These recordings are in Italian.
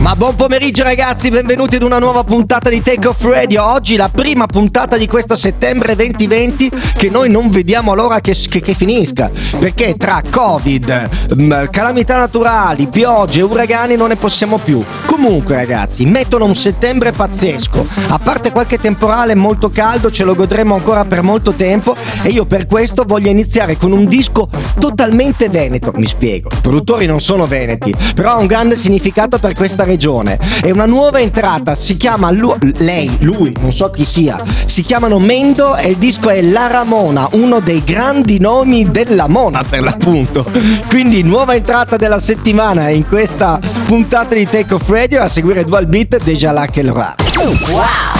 Ma buon pomeriggio ragazzi, benvenuti ad una nuova puntata di Take Off Radio. Oggi la prima puntata di questo settembre 2020 che noi non vediamo l'ora che, che, che finisca. Perché tra Covid, mm, calamità naturali, piogge, uragani non ne possiamo più. Comunque ragazzi, mettono un settembre pazzesco. A parte qualche temporale molto caldo, ce lo godremo ancora per molto tempo e io per questo voglio iniziare con un disco totalmente veneto. Mi spiego, i produttori non sono veneti, però ha un grande significato per questa regione. È una nuova entrata, si chiama lu- lei, lui, non so chi sia, si chiamano Mendo e il disco è La Ramona, uno dei grandi nomi della Mona per l'appunto. Quindi nuova entrata della settimana in questa puntata di Take Off Radio a seguire Dual Beat Deja che lo Wow!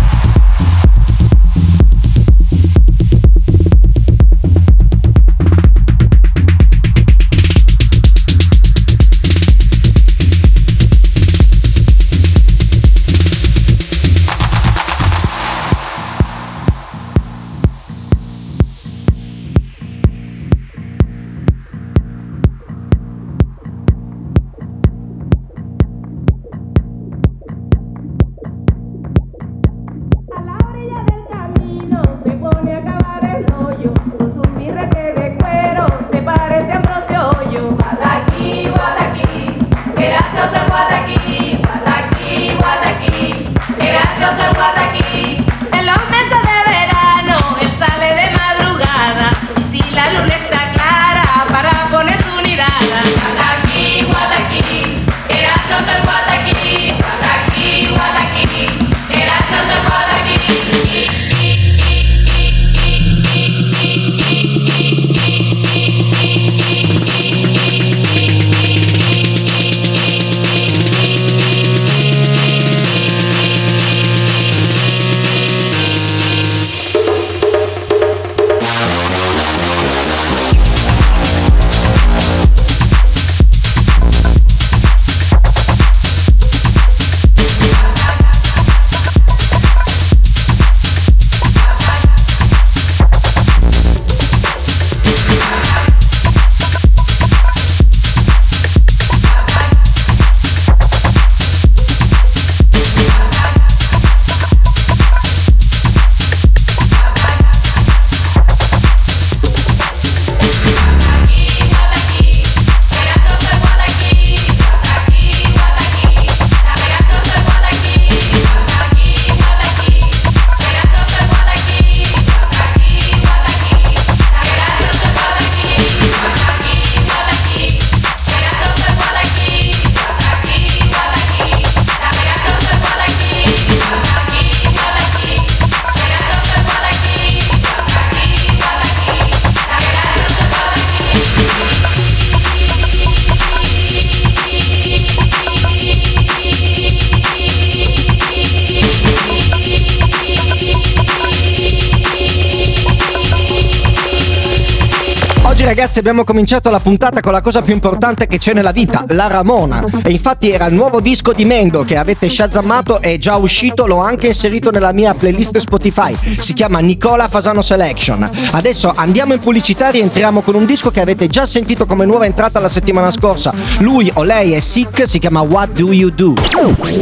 Ragazzi abbiamo cominciato la puntata con la cosa più importante che c'è nella vita, la Ramona. E infatti era il nuovo disco di Mendo che avete shazammato, è già uscito, l'ho anche inserito nella mia playlist Spotify. Si chiama Nicola Fasano Selection. Adesso andiamo in pubblicità e entriamo con un disco che avete già sentito come nuova entrata la settimana scorsa. Lui o lei è sick, si chiama What Do You Do.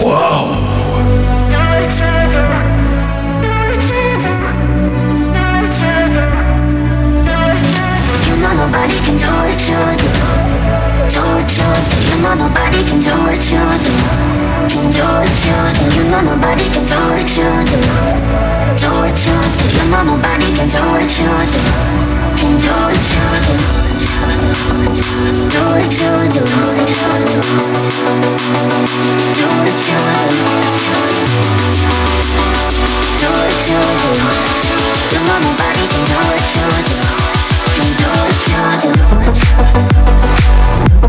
Wow. Know nobody can do what you do. Can do what you do. You know nobody can do what you do. Do what you do. You know nobody can do what you do. Can do what you do. Do what you do. Do what you do. Do what you do. You know nobody can do what you do. Can do what you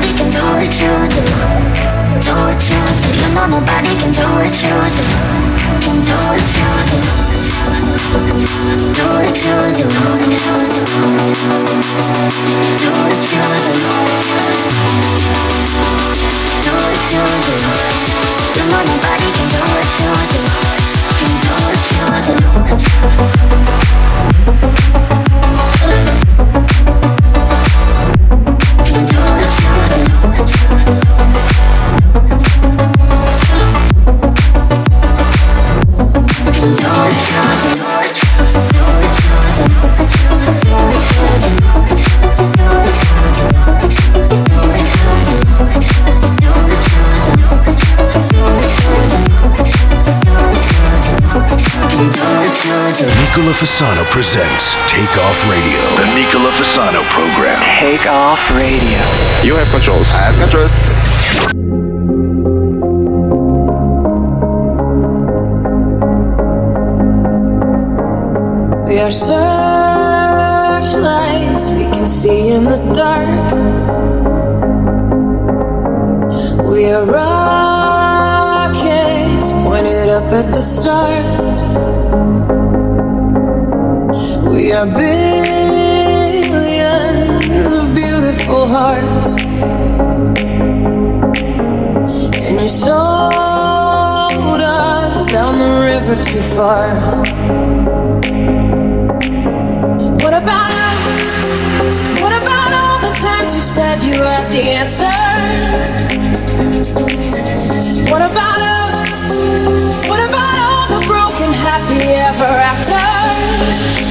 know nobody can do what you do. Can do what you do. Do what you do. Do what you do. Do what you do. You know nobody can do what you do. Can do what you do. Can do what you do. Nicola Fasano presents Take Off Radio. The Nicola Fasano program. Take off radio. You have controls. I have controls. We are searchlights we can see in the dark. We are rockets pointed up at the stars. We are billions of beautiful hearts. And you sold us down the river too far. What about us? What about all the times you said you had the answers? What about us? What about all the broken happy ever after?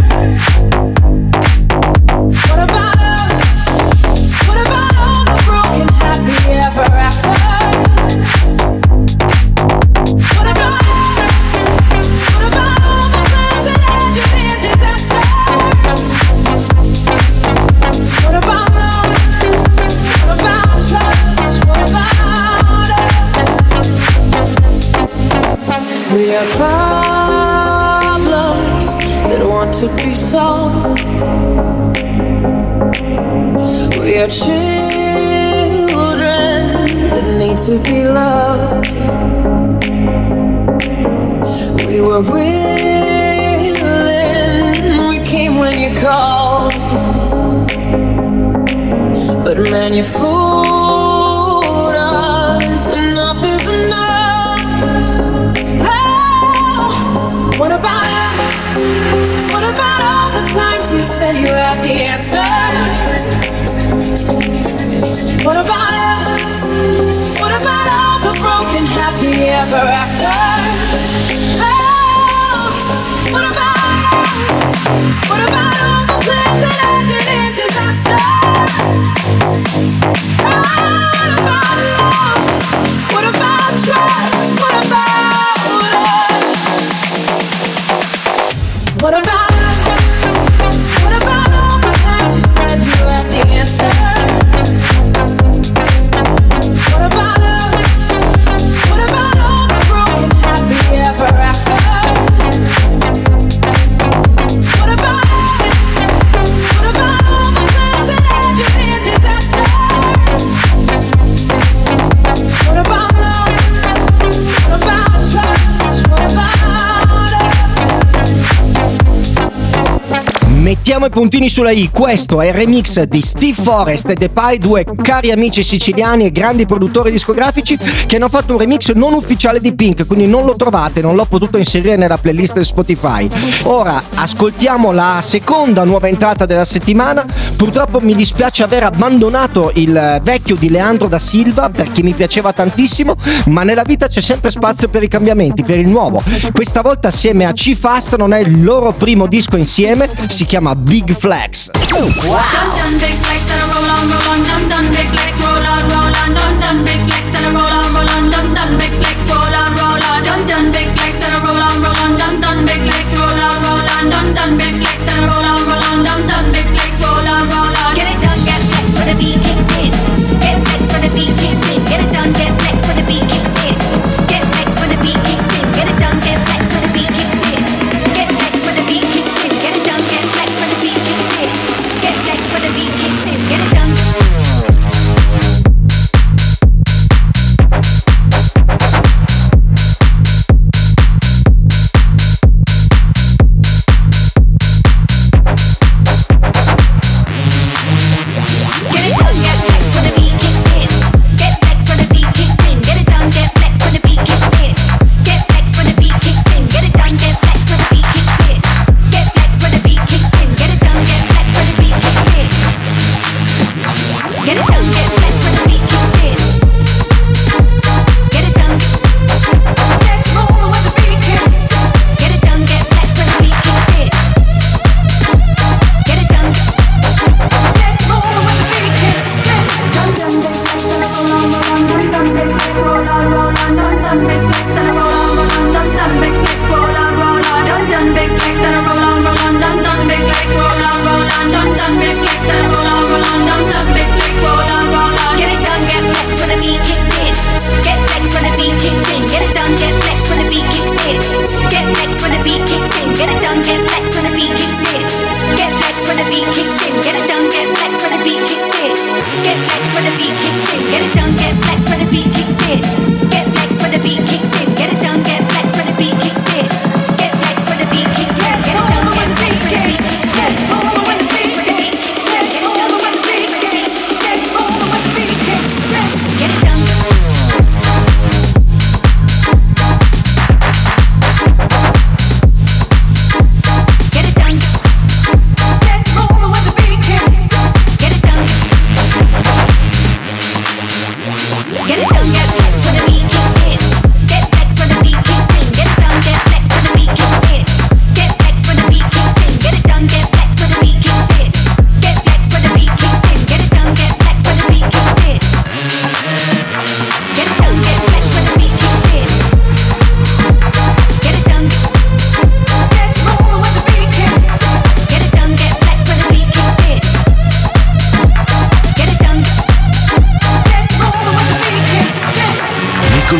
We are children that need to be loved. We were willing, we came when you called. But man, you fooled said you the answer? What about us? What about all the broken happy ever after? Mettiamo i puntini sulla I, questo è il remix di Steve Forrest e The Pie, due cari amici siciliani e grandi produttori discografici che hanno fatto un remix non ufficiale di Pink, quindi non lo trovate, non l'ho potuto inserire nella playlist Spotify. Ora ascoltiamo la seconda nuova entrata della settimana, purtroppo mi dispiace aver abbandonato il vecchio di Leandro da Silva perché mi piaceva tantissimo, ma nella vita c'è sempre spazio per i cambiamenti, per il nuovo. Questa volta assieme a C-Fast non è il loro primo disco insieme, si chiama chiama Big Flex. Wow.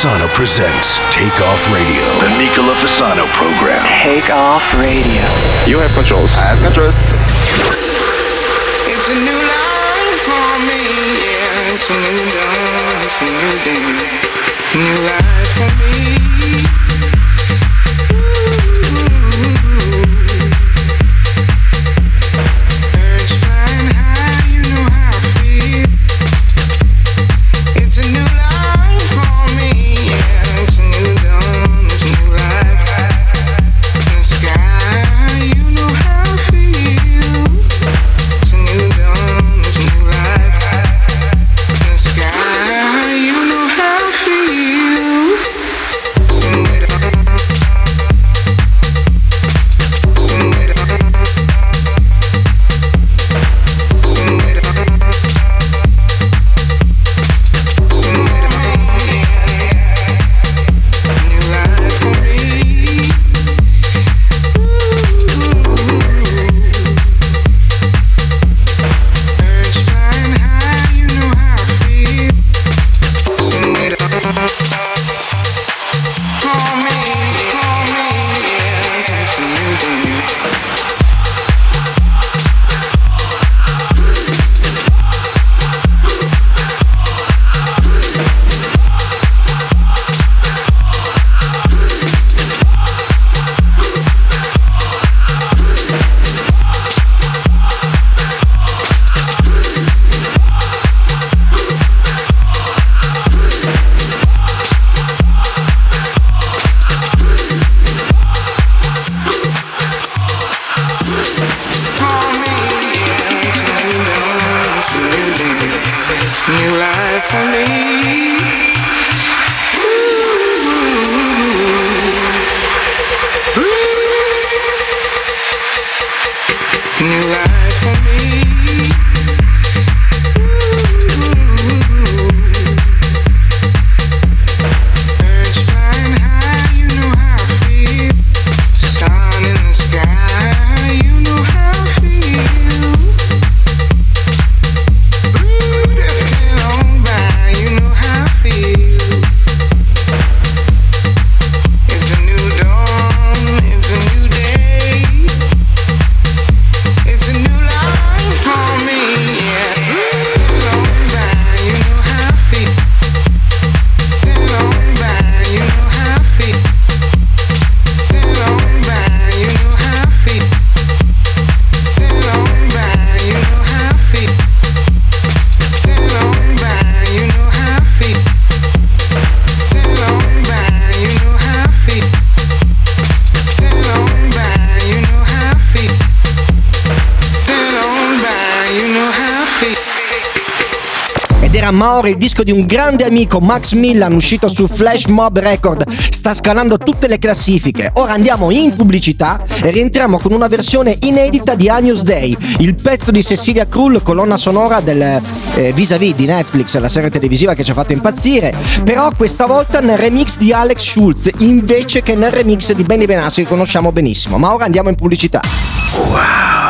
Fasano presents Take Off Radio. The Nicola Fasano program. Take Off Radio. You have controls. I have controls. It's a new life for me. Yeah, it's a new dawn. It's a new day. New life. Disco di un grande amico, Max Millan, uscito su Flash Mob Record. Sta scalando tutte le classifiche. Ora andiamo in pubblicità e rientriamo con una versione inedita di Agnus Day, il pezzo di Cecilia Krull, colonna sonora del eh, Vis-a-Vis di Netflix, la serie televisiva che ci ha fatto impazzire. Però questa volta nel remix di Alex Schulz, invece che nel remix di Benny Benassi che conosciamo benissimo. Ma ora andiamo in pubblicità. Here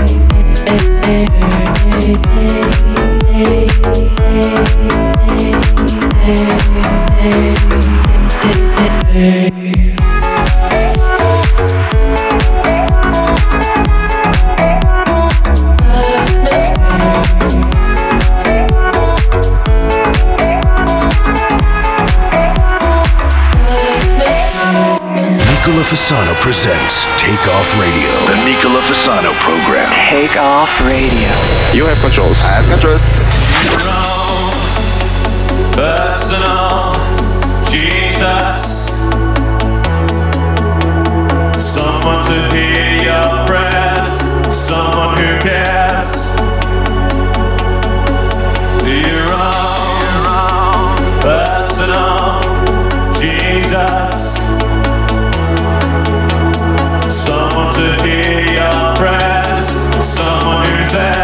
Presents Take Off Radio. The Nicola Fasano program. Take off radio. You have controls. I have controls. Personal Jesus. Someone to hear your prayers. Someone who cares. Your own personal Jesus. to hear your prayers, someone who's there.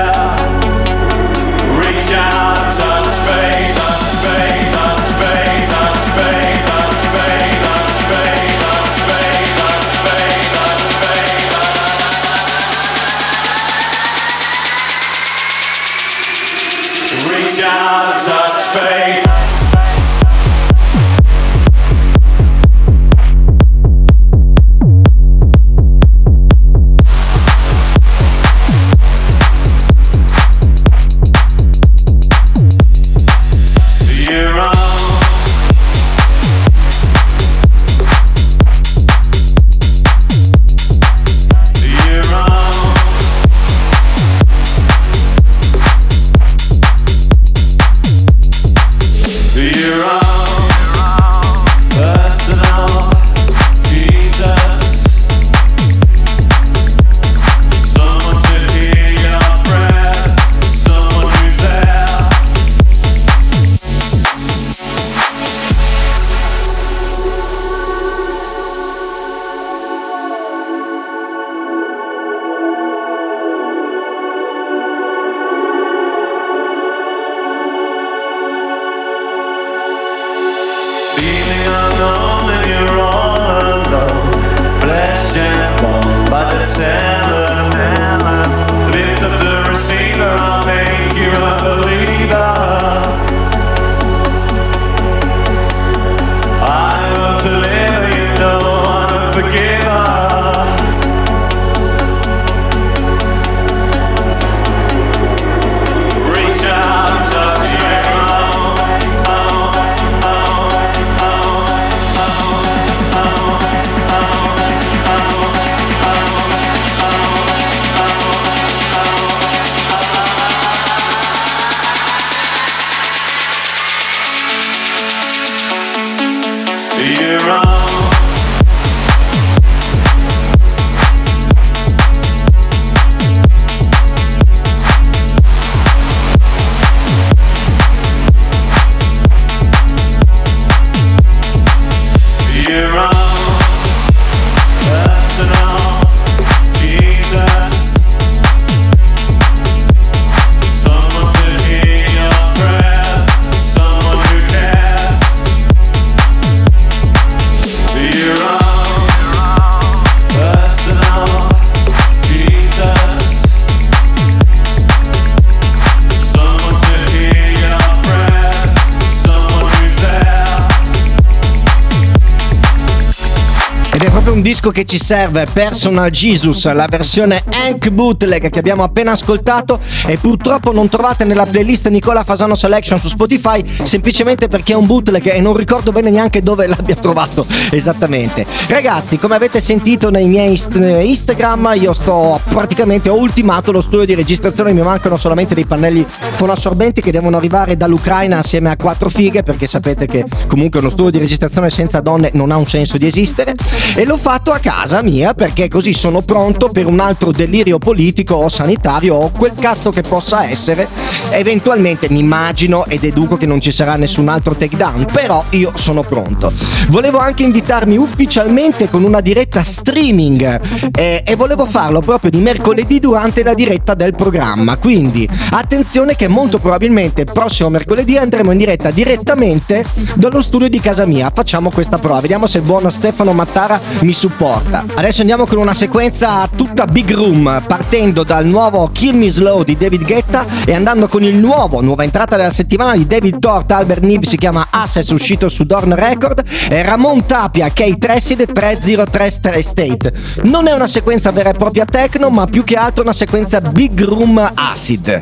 Disco che ci serve, Personal Jesus, la versione Hank Bootleg che abbiamo appena ascoltato e purtroppo non trovate nella playlist Nicola Fasano Selection su Spotify semplicemente perché è un bootleg e non ricordo bene neanche dove l'abbia trovato esattamente. Ragazzi, come avete sentito nei miei ist- Instagram, io sto praticamente ho ultimato lo studio di registrazione, mi mancano solamente dei pannelli fonoassorbenti che devono arrivare dall'Ucraina assieme a quattro fighe perché sapete che comunque uno studio di registrazione senza donne non ha un senso di esistere e l'ho fatto a casa mia perché così sono pronto per un altro delirio politico o sanitario o quel cazzo che possa essere. Eventualmente mi immagino e deduco che non ci sarà nessun altro takedown, però io sono pronto. Volevo anche invitarmi ufficialmente con una diretta streaming eh, e volevo farlo proprio di mercoledì durante la diretta del programma. Quindi attenzione che molto probabilmente prossimo mercoledì andremo in diretta direttamente dallo studio di casa mia. Facciamo questa prova, vediamo se il buon Stefano Mattara mi supporta. Adesso andiamo con una sequenza tutta big room, partendo dal nuovo Kill Me Slow di David Guetta e andando con il nuovo, nuova entrata della settimana di David Tort, Albert Nib, si chiama Assets, uscito su Dorn Record, e Ramon Tapia, Kate Tressid 303 Stray State. Non è una sequenza vera e propria techno, ma più che altro una sequenza big room acid.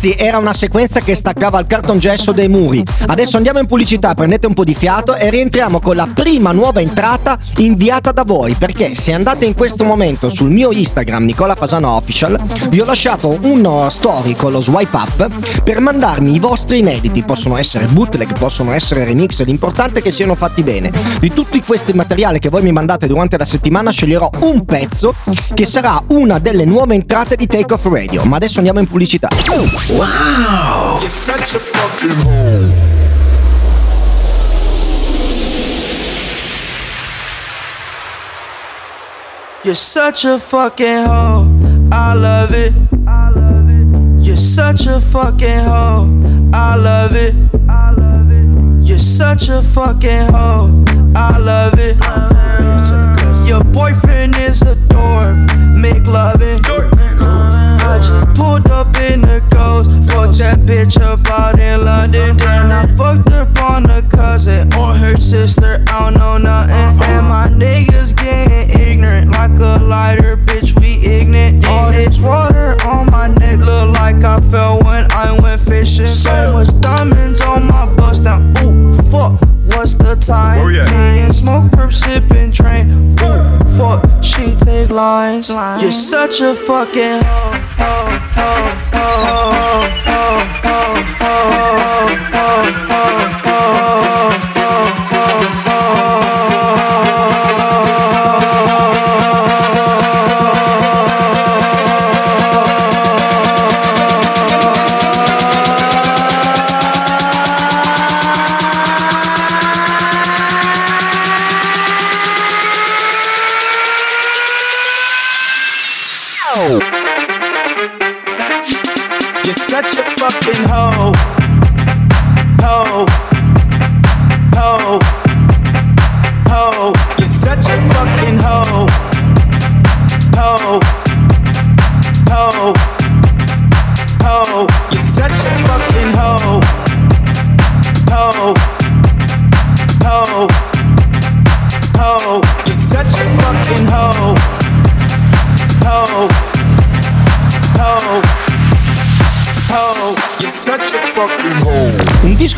Ragazzi era una sequenza che staccava il cartongesso dei muri. Adesso andiamo in pubblicità, prendete un po' di fiato e rientriamo con la prima nuova entrata inviata da voi. Perché se andate in questo momento sul mio Instagram Nicola Fasano Official, vi ho lasciato uno story con lo swipe up per mandarmi i vostri inediti. Possono essere bootleg, possono essere remix, l'importante è che siano fatti bene. Di tutti questi materiali che voi mi mandate durante la settimana sceglierò un pezzo che sarà una delle nuove entrate di Take Off Radio. Ma adesso andiamo in pubblicità. Wow! You're such a fucking hoe. You're such a fucking hoe. I love it. I love it. You're such a fucking hoe. I love it. I love it. You're such a fucking hoe. I love it. Love Cause Your boyfriend is a dork. Make loving. I just pulled up in the ghost. Fucked that bitch up out in London. Then I fucked up on her cousin or her sister. I don't know nothing. And my niggas getting ignorant like a lighter, bitch. We ignorant. All this water on my neck look like I fell when I went fishing. So much diamonds on my bust now. Ooh, fuck. What's the time? Oh, yeah. Me and smoke, perp, sipping train. Lines. You're such a fucking hoe, hoe, hoe,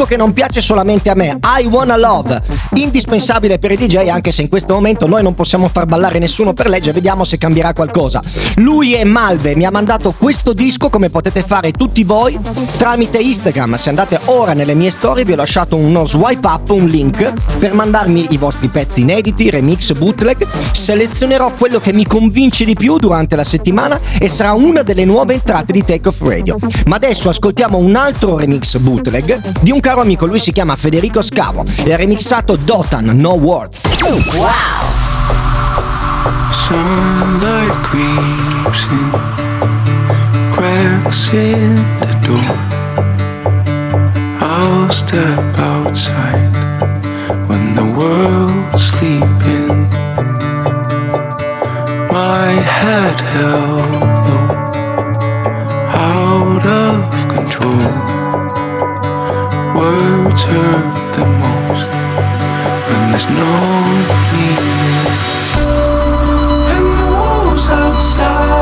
disco che non piace solamente a me, I Wanna Love, indispensabile per i DJ anche se in questo momento noi non possiamo far ballare nessuno per legge, vediamo se cambierà qualcosa. Lui è Malve, mi ha mandato questo disco come potete fare tutti voi tramite Instagram, se andate ora nelle mie storie vi ho lasciato uno swipe up, un link per mandarmi i vostri pezzi inediti, remix, bootleg, selezionerò quello che mi convince di più durante la settimana e sarà una delle nuove entrate di Take Off Radio. Ma adesso ascoltiamo un altro remix bootleg di un caro amico, lui si chiama Federico Scavo e ha remixato Dotan No Words. Sunlight creeps in, cracks in the door. I'll step outside when the world's sleeping. My head held low, out of control. Words hurt the most when there's no meaning. And the wolves outside,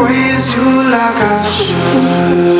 Praise you like I should.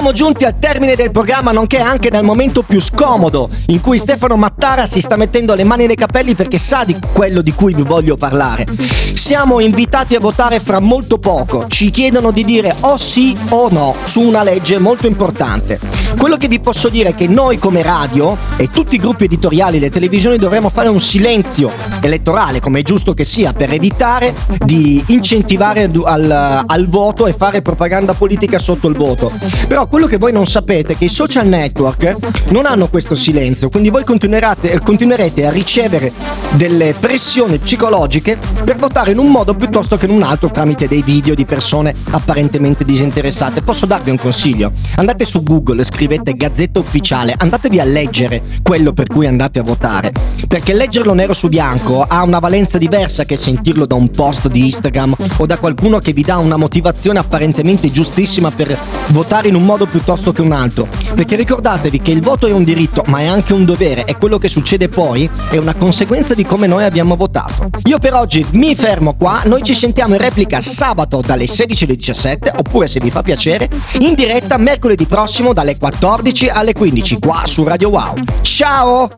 Siamo giunti al termine del programma, nonché anche nel momento più scomodo, in cui Stefano Mattara si sta mettendo le mani nei capelli perché sa di quello di cui vi voglio parlare. Siamo invitati a votare fra molto poco. Ci chiedono di dire o sì o no su una legge molto importante. Quello che vi posso dire è che noi come radio e tutti i gruppi editoriali e le televisioni dovremmo fare un silenzio elettorale, come è giusto che sia, per evitare di incentivare al, al voto e fare propaganda politica sotto il voto. Però quello che voi non sapete è che i social network non hanno questo silenzio, quindi voi continuerete, a ricevere delle pressioni psicologiche per votare in un modo piuttosto che in un altro tramite dei video di persone apparentemente disinteressate. Posso darvi un consiglio? Andate su Google, scrivete Gazzetta Ufficiale, andatevi a leggere quello per cui andate a votare, perché leggerlo nero su bianco ha una valenza diversa che sentirlo da un post di Instagram o da qualcuno che vi dà una motivazione apparentemente giustissima per votare in un modo piuttosto che un altro. Perché ricordatevi che il voto è un diritto, ma è anche un dovere e quello che succede poi è una conseguenza di come noi abbiamo votato. Io per oggi mi fermo qua, noi ci sentiamo in replica sabato dalle 16 alle 17, oppure se vi fa piacere, in diretta mercoledì prossimo dalle 14 alle 15 qua su Radio Wow. Ciao!